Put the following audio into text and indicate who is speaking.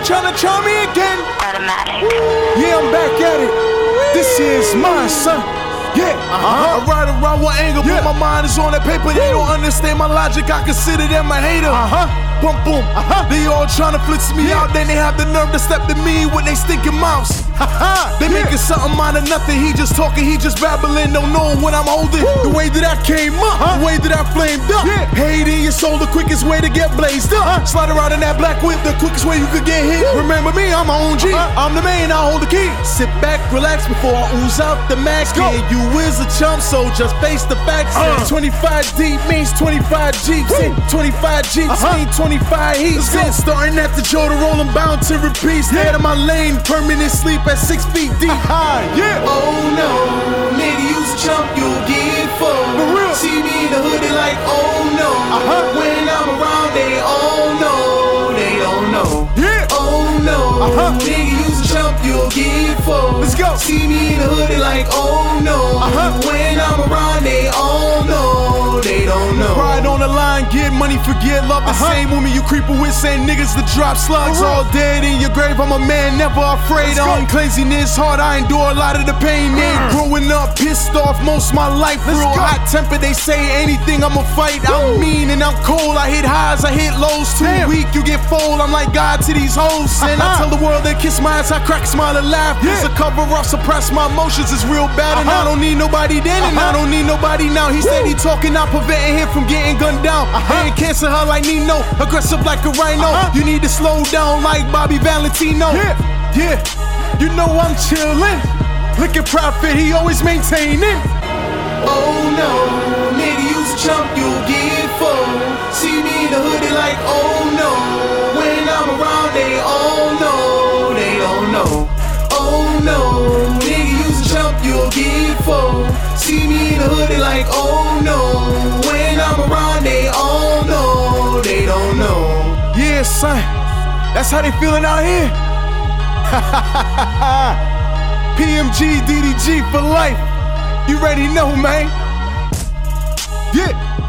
Speaker 1: they tryna charm me again.
Speaker 2: Automatic.
Speaker 1: Yeah, I'm back at it. This is my son. Yeah,
Speaker 3: Uh-huh. I ride around with anger,
Speaker 1: Yeah.
Speaker 3: but my mind is on that paper. They don't understand my logic. I consider them a hater.
Speaker 1: Uh-huh.
Speaker 3: Boom, boom.
Speaker 1: Uh-huh.
Speaker 3: They all tryna flex me
Speaker 1: Yeah.
Speaker 3: out, then they have the nerve to step to me with they stinking mouths. They
Speaker 1: Yeah.
Speaker 3: making something out of nothing. He just talking, he just babbling. Don't know what I'm holding. The way that I came up,
Speaker 1: Uh-huh.
Speaker 3: the way that I flamed up.
Speaker 1: Yeah.
Speaker 3: Hate in your soul, the quickest way to get blazed up.
Speaker 1: Uh-huh.
Speaker 3: Slide around in that black whip, the quickest way you could get hit. Remember me, I'm my own G.
Speaker 1: Uh-huh.
Speaker 3: I'm the man, I hold the key. Sit back, relax before I ooze out the max. Yeah, you is a chump, so just face the facts.
Speaker 1: Uh.
Speaker 3: 25 deep means 25 Jeeps.
Speaker 1: Woo.
Speaker 3: in. 25 Jeeps
Speaker 1: Uh-huh.
Speaker 3: mean 25 heats. Starting at the Joe to roll, I'm bound to repeat. Stay out of my lane, permanent sleep at six feet deep.
Speaker 1: Ah, yeah.
Speaker 3: Oh no, nigga, you's a chump, you'll get full.
Speaker 1: For real.
Speaker 3: See me in the hoodie like, oh no.
Speaker 1: Uh-huh.
Speaker 3: When I'm around, they all know, they don't know.
Speaker 1: Yeah.
Speaker 3: Oh no,
Speaker 1: Uh-huh.
Speaker 3: nigga, you's a chump, you'll get full.
Speaker 1: Let's go.
Speaker 3: See me in the hoodie like, oh no.
Speaker 1: Uh-huh.
Speaker 3: When I'm around, they all know, line, get money, forget love. The
Speaker 1: Uh-huh.
Speaker 3: same woman you creepin' with, saying niggas to drop slugs.
Speaker 1: Real.
Speaker 3: All dead in your grave, I'm a man, never afraid. I'm craziness hard, I endure a lot of the pain. Yeah, growing up, pissed off most of my life.
Speaker 1: Let's
Speaker 3: Real
Speaker 1: go.
Speaker 3: hot temper, they say anything, I'ma fight. I'm mean and I'm cold. I hit highs, I hit lows. Too
Speaker 1: Damn.
Speaker 3: weak, you get fold. I'm like God to these hoes. And I
Speaker 1: Uh-huh.
Speaker 3: tell the world they kiss my ass, I crack, smile, and laugh. It's
Speaker 1: Yeah.
Speaker 3: a cover up, suppress my emotions. It's real bad, and I
Speaker 1: Uh-huh.
Speaker 3: don't need nobody then, and I
Speaker 1: Uh-huh.
Speaker 3: don't need nobody now. He said he talking, I'm preventing him from getting gunned down.
Speaker 1: Uh-huh.
Speaker 3: I ain't cancer her like Nino, aggressive like a rhino.
Speaker 1: Uh-huh.
Speaker 3: You need to slow down like Bobby Valentino.
Speaker 1: Yeah.
Speaker 3: yeah. You know I'm chillin'. Look at Prophet, he always maintaining. Oh no, nigga, you's a chump, you'll get full. See me in the hoodie like, oh no. When I'm around, they all know, they don't know. Oh no, nigga, you's a chump, you'll get full. See me in the hoodie like, oh no. When I'm around, they Yeah, son, that's how they feeling out here. PMG, DDG for life. You already know, man. Yeah.